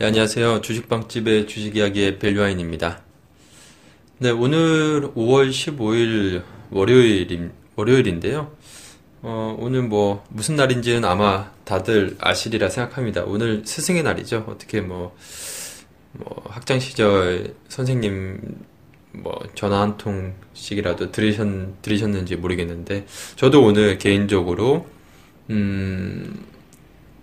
네, 안녕하세요. 주식방집의 주식이야기의 벨류아인입니다. 네, 오늘 5월 15일 월요일, 월요일인데요. 어, 오늘 뭐, 무슨 날인지는 아마 다들 아시리라 생각합니다. 오늘 스승의 날이죠. 어떻게 뭐, 뭐, 학창시절 선생님, 뭐, 전화 한 통씩이라도 들으셨, 들으셨는지 모르겠는데, 저도 오늘 개인적으로, 음,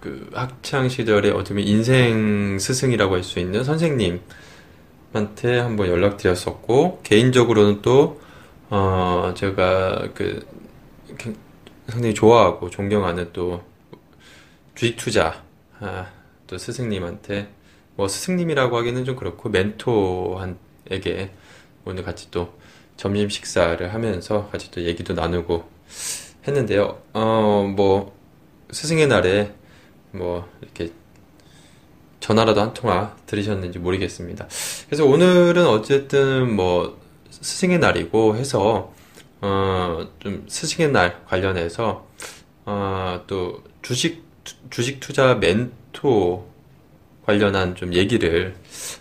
그 학창 시절에 어쩌면 인생 스승이라고 할 수 있는 선생님한테 한번 연락드렸었고 개인적으로는 또 어, 제가 그 상당히 좋아하고 존경하는 또 주식 투자 아, 또 스승님한테 뭐 스승님이라고 하기는 좀 그렇고 멘토에게 오늘 같이 또 점심 식사를 하면서 같이 또 얘기도 나누고 했는데요. 어, 뭐 스승의 날에 뭐 이렇게 전화라도 한 통화 들으셨는지 모르겠습니다. 그래서 오늘은 어쨌든 뭐 스승의 날이고 해서 어 좀 스승의 날 관련해서 어 또 주식 주식 투자 멘토 관련한 좀 얘기를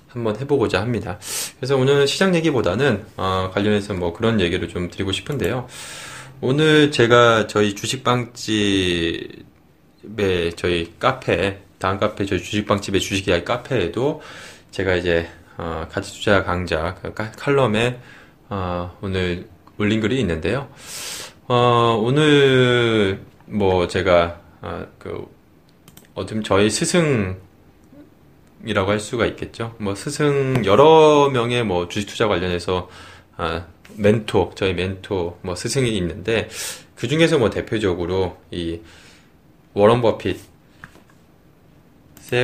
한번 해보고자 합니다. 그래서 오늘 시장 얘기보다는 어 관련해서 뭐 그런 얘기를 좀 드리고 싶은데요. 오늘 제가 저희 주식빵집 네, 저희 카페, 다음 카페, 저희 주식방집의 주식 이야기 카페에도 제가 이제, 어, 가치 투자 강좌, 그 칼럼에, 어, 오늘 올린 글이 있는데요. 어, 오늘, 뭐, 제가, 어, 그, 어쩜 저희 스승이라고 할 수가 있겠죠. 뭐, 스승, 여러 명의 뭐, 주식 투자 관련해서, 아, 멘토, 저희 멘토, 뭐, 스승이 있는데, 그 중에서 뭐, 대표적으로, 이, 워런 버핏에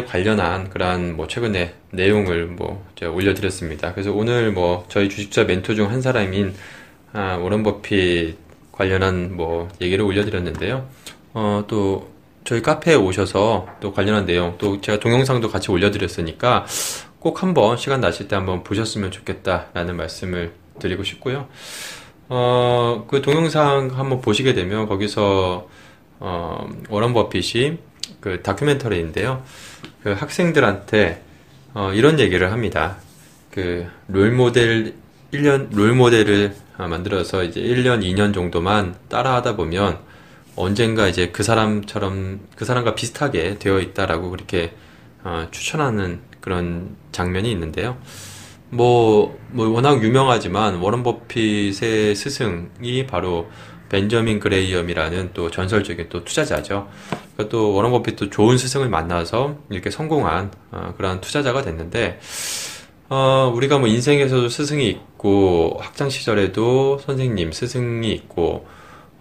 관련한 그러한 뭐 최근에 내용을 뭐 제가 올려드렸습니다. 그래서 오늘 뭐 저희 주식자 멘토 중 한 사람인 아, 워런 버핏 관련한 뭐 얘기를 올려드렸는데요. 어, 또 저희 카페에 오셔서 또 관련한 내용 또 제가 동영상도 같이 올려드렸으니까 꼭 한번 시간 나실 때 한번 보셨으면 좋겠다라는 말씀을 드리고 싶고요. 어, 그 동영상 한번 보시게 되면 거기서 어, 워런 버핏이 그 다큐멘터리인데요. 그 학생들한테 어, 이런 얘기를 합니다. 그 롤 모델 1년 롤 모델을 만들어서 이제 1년, 2년 정도만 따라하다 보면 언젠가 이제 그 사람처럼 그 사람과 비슷하게 되어 있다라고 그렇게 어, 추천하는 그런 장면이 있는데요. 뭐, 뭐 워낙 유명하지만 워런 버핏의 스승이 바로 벤저민 그레이엄이라는 또 전설적인 또 투자자죠. 그러니까 또 워런 버핏도 좋은 스승을 만나서 이렇게 성공한 어, 그러한 투자자가 됐는데 어, 우리가 뭐 인생에서도 스승이 있고 학창 시절에도 선생님 스승이 있고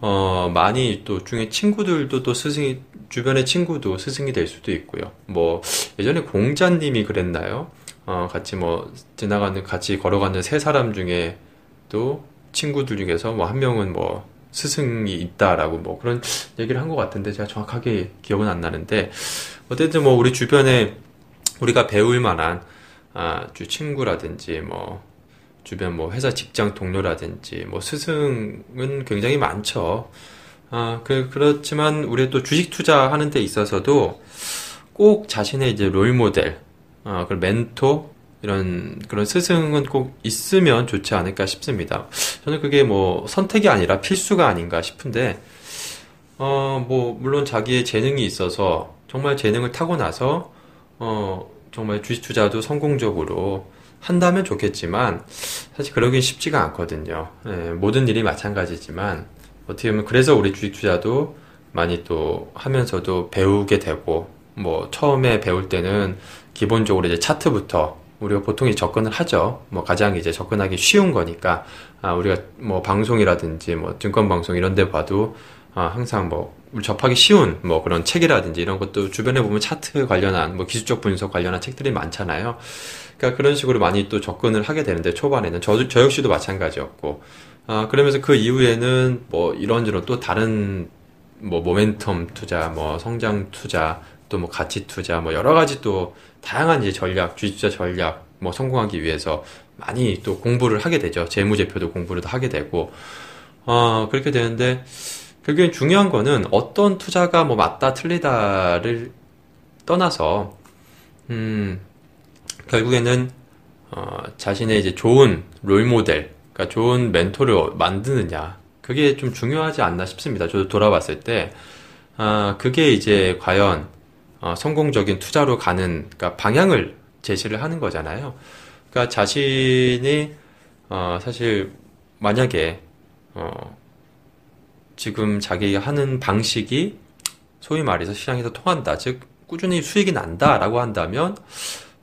어, 많이 또 중에 친구들도 또 스승이 주변의 친구도 스승이 될 수도 있고요. 뭐 예전에 공자님이 그랬나요? 어, 같이 뭐 지나가는 같이 걸어가는 세 사람 중에 또 친구들 중에서 뭐 한 명은 뭐 스승이 있다라고 뭐 그런 얘기를 한 것 같은데 제가 정확하게 기억은 안 나는데 어쨌든 뭐 우리 주변에 우리가 배울 만한 아, 주 친구라든지 뭐 주변 뭐 회사 직장 동료라든지 뭐 스승은 굉장히 많죠. 아, 그, 그렇지만 우리 또 주식 투자하는 데 있어서도 꼭 자신의 이제 롤 모델, 아, 그 멘토, 이런 그런 스승은 꼭 있으면 좋지 않을까 싶습니다. 저는 그게 뭐 선택이 아니라 필수가 아닌가 싶은데 어 뭐 물론 자기의 재능이 있어서 정말 재능을 타고 나서 어 정말 주식 투자도 성공적으로 한다면 좋겠지만 사실 그러긴 쉽지가 않거든요. 예, 모든 일이 마찬가지지만 어떻게 보면 그래서 우리 주식 투자도 많이 또 하면서도 배우게 되고 뭐 처음에 배울 때는 기본적으로 이제 차트부터 우리가 보통 이 접근을 하죠. 뭐 가장 이제 접근하기 쉬운 거니까 아, 우리가 뭐 방송이라든지 뭐 증권 방송 이런 데 봐도 아, 항상 뭐 접하기 쉬운 뭐 그런 책이라든지 이런 것도 주변에 보면 차트 관련한 뭐 기술적 분석 관련한 책들이 많잖아요. 그러니까 그런 식으로 많이 또 접근을 하게 되는데 초반에는 저, 저 역시도 마찬가지였고 아, 그러면서 그 이후에는 뭐 이런저런 또 다른 뭐 모멘텀 투자, 뭐 성장 투자, 또 뭐 가치 투자, 뭐 여러 가지 또 다양한 이제 전략, 주식투자 전략, 뭐 성공하기 위해서 많이 또 공부를 하게 되죠. 재무제표도 공부를 하게 되고, 어, 그렇게 되는데, 결국엔 중요한 거는 어떤 투자가 뭐 맞다 틀리다를 떠나서, 음, 결국에는 어, 자신의 이제 좋은 롤 모델, 그러니까 좋은 멘토를 만드느냐 그게 좀 중요하지 않나 싶습니다. 저도 돌아봤을 때 아, 그게 이제 과연 어, 성공적인 투자로 가는 그러니까 방향을 제시를 하는 거잖아요. 그러니까 자신이 어, 사실 만약에 어, 지금 자기가 하는 방식이 소위 말해서 시장에서 통한다, 즉 꾸준히 수익이 난다라고 한다면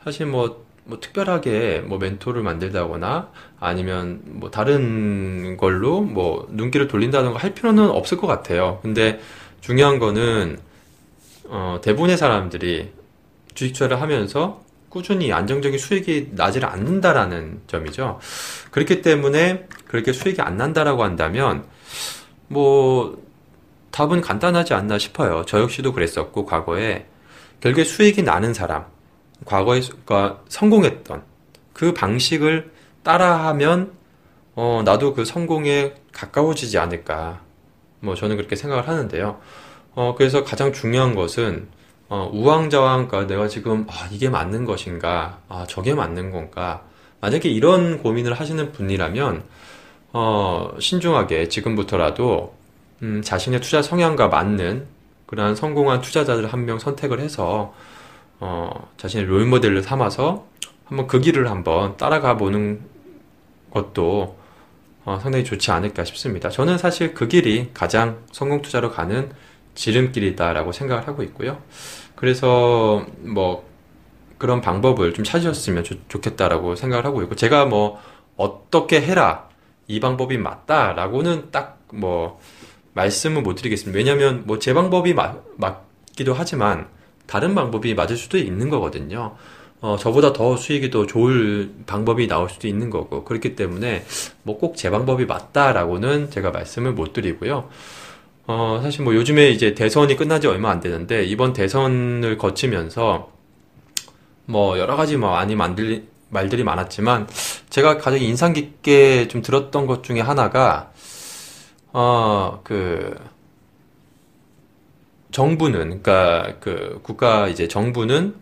사실 뭐, 뭐 특별하게 뭐 멘토를 만들다거나 아니면 뭐 다른 걸로 뭐 눈길을 돌린다던가 할 필요는 없을 것 같아요. 근데 중요한 거는 어, 대부분의 사람들이 주식 투자를 하면서 꾸준히 안정적인 수익이 나지를 않는다라는 점이죠. 그렇기 때문에 그렇게 수익이 안 난다라고 한다면 뭐 답은 간단하지 않나 싶어요. 저 역시도 그랬었고 과거에 결국에 수익이 나는 사람, 과거에 그러니까 성공했던 그 방식을 따라하면 어, 나도 그 성공에 가까워지지 않을까. 뭐 저는 그렇게 생각을 하는데요. 어, 그래서 가장 중요한 것은 어, 우왕좌왕, 그러니까 내가 지금 아, 이게 맞는 것인가, 아, 저게 맞는 건가. 만약에 이런 고민을 하시는 분이라면 어, 신중하게 지금부터라도 음, 자신의 투자 성향과 맞는 그러한 성공한 투자자들 한 명 선택을 해서 어, 자신의 롤모델을 삼아서 한번 그 길을 한번 따라가 보는 것도 어, 상당히 좋지 않을까 싶습니다. 저는 사실 그 길이 가장 성공 투자로 가는 지름길이다라고 생각을 하고 있고요. 그래서 뭐 그런 방법을 좀 찾으셨으면 좋, 겠다라고 생각을 하고 있고 제가 뭐 어떻게 해라 이 방법이 맞다라고는 딱 뭐 말씀은 못 드리겠습니다. 왜냐하면 뭐 제 방법이 맞, 맞기도 하지만 다른 방법이 맞을 수도 있는 거거든요. 어, 저보다 더 수익이 더 좋을 방법이 나올 수도 있는 거고 그렇기 때문에 뭐 꼭 제 방법이 맞다라고는 제가 말씀을 못 드리고요. 어, 사실 뭐 요즘에 이제 대선이 끝난 지 얼마 안 되는데 이번 대선을 거치면서 뭐 여러 가지 뭐 많이 만들 말들이 많았지만 제가 가장 인상 깊게 좀 들었던 것 중에 하나가 어 그 정부는 그러니까 그 국가 이제 정부는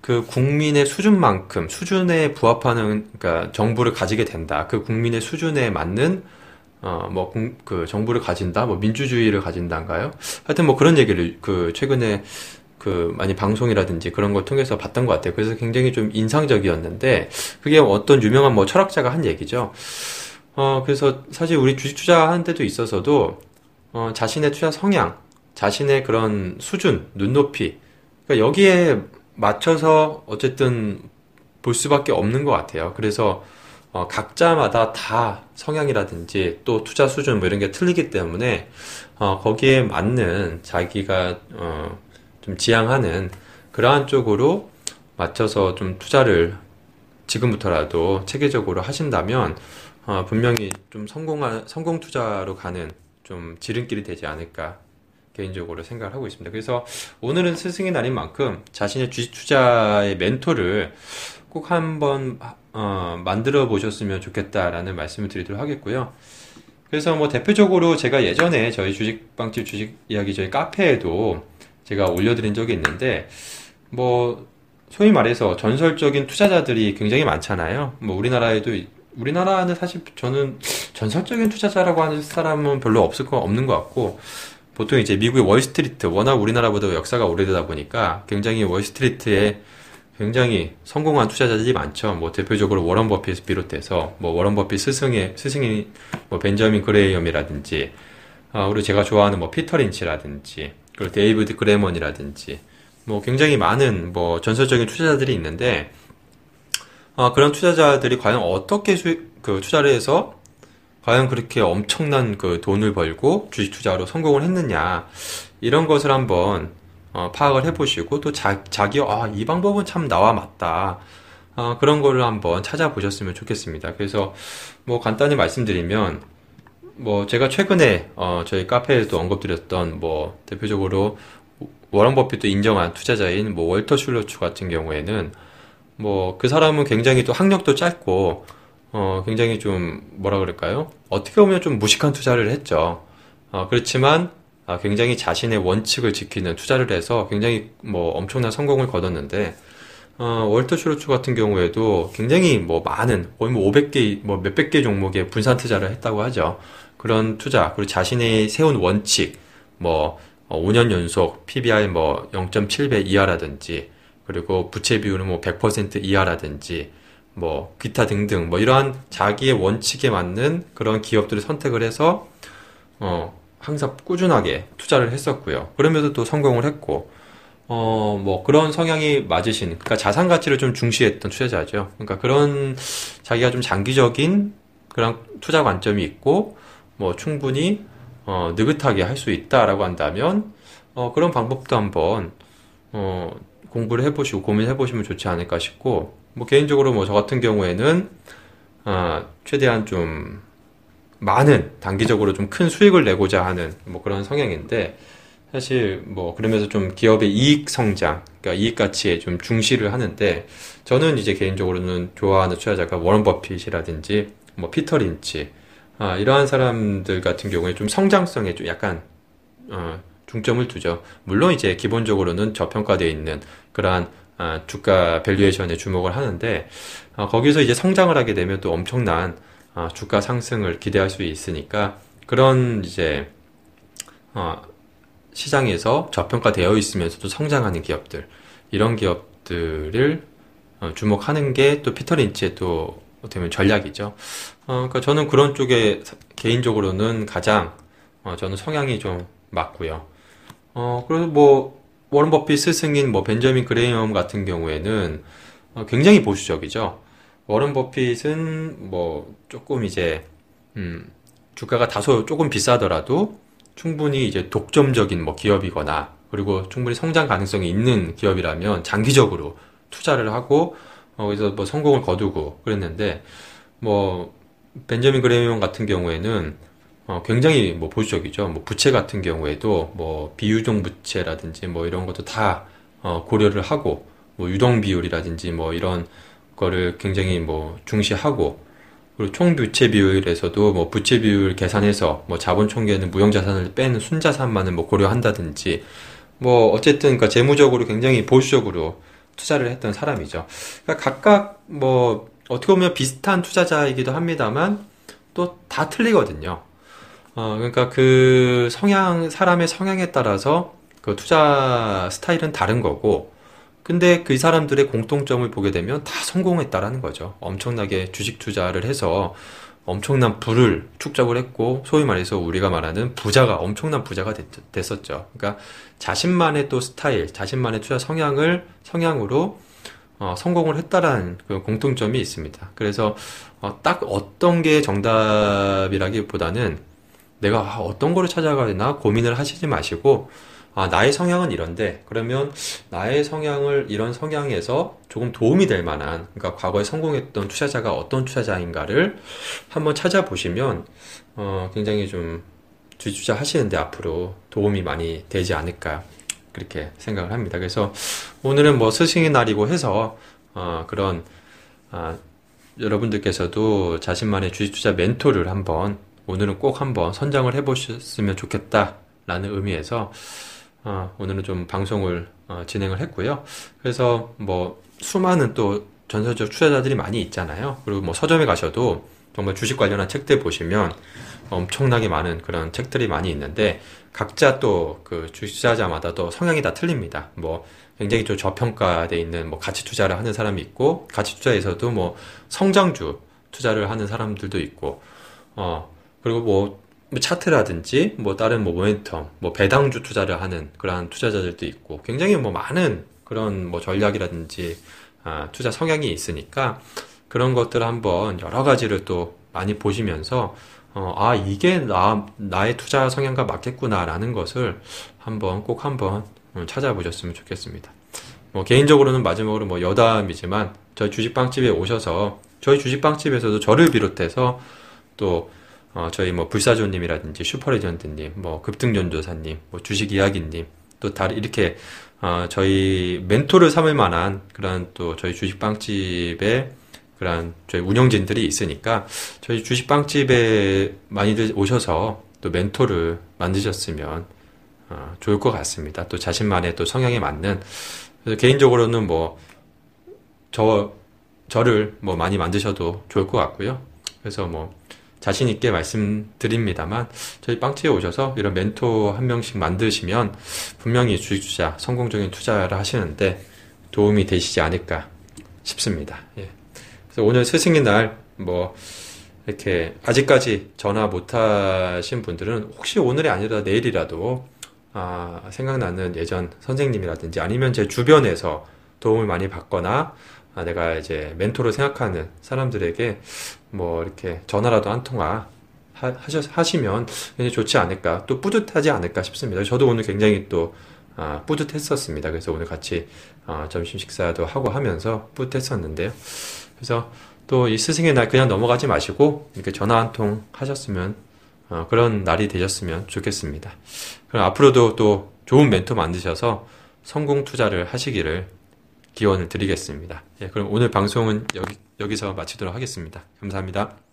그 국민의 수준만큼 수준에 부합하는 그러니까 정부를 가지게 된다. 그 국민의 수준에 맞는 어뭐 그 정부를 가진다. 뭐 민주주의를 가진다인가요? 하여튼 뭐 그런 얘기를 그 최근에 그 많이 방송이라든지 그런 걸 통해서 봤던 것 같아요. 그래서 굉장히 좀 인상적이었는데 그게 어떤 유명한 뭐 철학자가 한 얘기죠. 어 그래서 사실 우리 주식 투자하는 데도 있어서도 어 자신의 투자 성향, 자신의 그런 수준, 눈높이 그러니까 여기에 맞춰서 어쨌든 볼 수밖에 없는 것 같아요. 그래서 어, 각자마다 다 성향이라든지 또 투자 수준 뭐 이런 게 틀리기 때문에 어, 거기에 맞는 자기가 어, 좀 지향하는 그러한 쪽으로 맞춰서 좀 투자를 지금부터라도 체계적으로 하신다면 어, 분명히 좀 성공한 성공 투자로 가는 좀 지름길이 되지 않을까 개인적으로 생각을 하고 있습니다. 그래서 오늘은 스승의 날인 만큼 자신의 주식 투자의 멘토를 꼭 한번 어, 만들어 보셨으면 좋겠다라는 말씀을 드리도록 하겠고요. 그래서 뭐 대표적으로 제가 예전에 저희 주식방집 주식 이야기 저희 카페에도 제가 올려드린 적이 있는데 뭐 소위 말해서 전설적인 투자자들이 굉장히 많잖아요. 뭐 우리나라에도 우리나라는 사실 저는 전설적인 투자자라고 하는 사람은 별로 없을 거 없는 것 같고 보통 이제 미국의 월스트리트 워낙 우리나라보다 역사가 오래되다 보니까 굉장히 월스트리트에 굉장히 성공한 투자자들이 많죠. 뭐 대표적으로 워런 버핏 비롯해서 뭐 워런 버핏 스승의 스승인 뭐 벤저민 그레이엄이라든지 아, 그리고 제가 좋아하는 뭐 피터 린치라든지 그리고 데이비드 드레먼이라든지 뭐 굉장히 많은 뭐 전설적인 투자자들이 있는데 아, 그런 투자자들이 과연 어떻게 수익, 그 투자를 해서 과연 그렇게 엄청난 그 돈을 벌고 주식 투자로 성공을 했느냐 이런 것을 한번 어, 파악을 해보시고 또 자, 자기 아, 이 방법은 참 나와 맞다 어, 그런 거를 한번 찾아보셨으면 좋겠습니다. 그래서 뭐 간단히 말씀드리면 뭐 제가 최근에 어 저희 카페에도 언급드렸던 뭐 대표적으로 워런 버핏도 인정한 투자자인 뭐 월터 슐러츠 같은 경우에는 뭐 그 사람은 굉장히 또 학력도 짧고 어 굉장히 좀 뭐라 그럴까요? 어떻게 보면 좀 무식한 투자를 했죠. 어 그렇지만 아, 굉장히 자신의 원칙을 지키는 투자를 해서 굉장히 뭐 엄청난 성공을 거뒀는데 어, 월터 슈로츠 같은 경우에도 굉장히 뭐 많은 거의 뭐 500개 뭐 몇백 개 종목에 분산 투자를 했다고 하죠. 그런 투자 그리고 자신의 세운 원칙 뭐 5년 어, 연속 PBR 뭐 0.7배 이하라든지 그리고 부채 비율은 뭐 100% 이하라든지 뭐 기타 등등 뭐 이러한 자기의 원칙에 맞는 그런 기업들을 선택을 해서 어 항상 꾸준하게 투자를 했었고요. 그러면서 또 성공을 했고 어, 뭐 그런 성향이 맞으신, 그러니까 자산 가치를 좀 중시했던 투자자죠. 그러니까 그런 자기가 좀 장기적인 그런 투자 관점이 있고, 뭐 충분히 어, 느긋하게 할 수 있다라고 한다면, 어, 그런 방법도 한번 어, 공부를 해보시고 고민해보시면 좋지 않을까 싶고, 뭐 개인적으로 뭐 저 같은 경우에는 아, 최대한 좀 많은 단기적으로 좀 큰 수익을 내고자 하는 뭐 그런 성향인데. 사실 뭐 그러면서 좀 기업의 이익 성장, 그러니까 이익 가치에 좀 중시를 하는데 저는 이제 개인적으로는 좋아하는 투자자가 워런 버핏이라든지 뭐 피터 린치 아, 이러한 사람들 같은 경우에 좀 성장성에 좀 약간 어, 중점을 두죠. 물론 이제 기본적으로는 저평가되어 있는 그러한 아, 주가 valuation에 주목을 하는데 어, 거기서 이제 성장을 하게 되면 또 엄청난 어, 주가 상승을 기대할 수 있으니까 그런 이제 어, 시장에서 저평가되어 있으면서도 성장하는 기업들 이런 기업들을 어, 주목하는 게 또 피터 린치의 또 어떻게 보면 전략이죠. 어, 그러니까 저는 그런 쪽에 개인적으로는 가장 어, 저는 성향이 좀 맞고요. 어, 그래서 뭐 워런 버핏 스승인 뭐 벤저민 그레이엄 같은 경우에는 어, 굉장히 보수적이죠. 워런 버핏은 뭐 조금 이제 음, 주가가 다소 조금 비싸더라도 충분히 이제 독점적인 뭐 기업이거나 그리고 충분히 성장 가능성이 있는 기업이라면 장기적으로 투자를 하고 어, 그래서 뭐 성공을 거두고 그랬는데 뭐 벤저민 그레이엄 같은 경우에는 어, 굉장히 뭐 보수적이죠. 뭐 부채 같은 경우에도 뭐 비유동 부채라든지 뭐 이런 것도 다 어, 고려를 하고 뭐 유동 비율이라든지 뭐 이런 거를 굉장히 뭐 중시하고 그리고 총 부채 비율에서도 뭐 부채 비율 계산해서 뭐 자본 총계는 무형 자산을 뺀 순자산만을 뭐 고려한다든지 뭐 어쨌든 그러니까 재무적으로 굉장히 보수적으로 투자를 했던 사람이죠. 그러니까 각각 뭐 어떻게 보면 비슷한 투자자이기도 합니다만 또 다 틀리거든요. 어 그러니까 그 성향 사람의 성향에 따라서 그 투자 스타일은 다른 거고 근데 그 사람들의 공통점을 보게 되면 다 성공했다라는 거죠. 엄청나게 주식 투자를 해서 엄청난 부를 축적을 했고 소위 말해서 우리가 말하는 부자가 엄청난 부자가 됐, 었죠 그러니까 자신만의 또 스타일, 자신만의 투자 성향을 성향으로 어, 성공을 했다라는 그 공통점이 있습니다. 그래서 어, 딱 어떤 게 정답이라기보다는 내가 어떤 거를 찾아가야 되나 고민을 하시지 마시고 아, 나의 성향은 이런데, 그러면 나의 성향을, 이런 성향에서 조금 도움이 될 만한, 그러니까 과거에 성공했던 투자자가 어떤 투자자인가를 한번 찾아보시면, 어, 굉장히 좀 주투자 하시는데 앞으로 도움이 많이 되지 않을까, 그렇게 생각을 합니다. 그래서 오늘은 뭐 스승의 날이고 해서, 어, 그런, 아, 여러분들께서도 자신만의 주식투자 멘토를 한번, 오늘은 꼭 한번 선정을 해보셨으면 좋겠다라는 의미에서, 어, 오늘은 좀 방송을 어, 진행을 했고요. 그래서 뭐 수많은 또 전설적 투자자들이 많이 있잖아요. 그리고 뭐 서점에 가셔도 정말 주식 관련한 책들 보시면 엄청나게 많은 그런 책들이 많이 있는데 각자 또 그 주식투자자마다 또 성향이 다 틀립니다. 뭐 굉장히 좀 저평가돼 있는 뭐 가치 투자를 하는 사람이 있고 가치 투자에서도 뭐 성장주 투자를 하는 사람들도 있고 어 그리고 뭐뭐 차트라든지 뭐 다른 뭐 모멘텀, 뭐 배당주 투자를 하는 그러한 투자자들도 있고 굉장히 뭐 많은 그런 뭐 전략이라든지 아, 투자 성향이 있으니까 그런 것들을 한번 여러 가지를 또 많이 보시면서 어, 아 이게 나 나의 투자 성향과 맞겠구나라는 것을 한번 꼭 한번 찾아보셨으면 좋겠습니다. 뭐 개인적으로는 마지막으로 뭐 여담이지만 저희 주식빵집에 오셔서 저희 주식빵집에서도 저를 비롯해서 또 어, 저희 뭐 불사조님이라든지 슈퍼레전드님, 뭐 급등전조사님, 뭐 주식 이야기님, 또 다른 이렇게 어, 저희 멘토를 삼을 만한 그런 또 저희 주식 빵집에 그런 저희 운영진들이 있으니까 저희 주식 빵집에 많이들 오셔서 또 멘토를 만드셨으면 어, 좋을 것 같습니다. 또 자신만의 또 성향에 맞는 개인적으로는 뭐 저 저를 뭐 많이 만드셔도 좋을 것 같고요. 그래서 뭐 자신 있게 말씀드립니다만 저희 빵집에 오셔서 이런 멘토 한 명씩 만드시면 분명히 주식 투자 성공적인 투자를 하시는데 도움이 되시지 않을까 싶습니다. 예. 그래서 오늘 스승의 날 뭐 이렇게 아직까지 전화 못 하신 분들은 혹시 오늘이 아니라 내일이라도 아, 생각나는 예전 선생님이라든지 아니면 제 주변에서 도움을 많이 받거나 아, 내가 이제 멘토로 생각하는 사람들에게 뭐 이렇게 전화라도 한 통화 하, 하시면 굉장히 좋지 않을까 또 뿌듯하지 않을까 싶습니다. 저도 오늘 굉장히 또 아, 뿌듯했었습니다. 그래서 오늘 같이 아, 점심 식사도 하고 하면서 뿌듯했었는데요. 그래서 또 이 스승의 날 그냥 넘어가지 마시고 이렇게 전화 한 통 하셨으면 어, 그런 날이 되셨으면 좋겠습니다. 그럼 앞으로도 또 좋은 멘토 만드셔서 성공 투자를 하시기를 기원을 드리겠습니다. 예, 그럼 오늘 방송은 여기, 여기서 마치도록 하겠습니다. 감사합니다.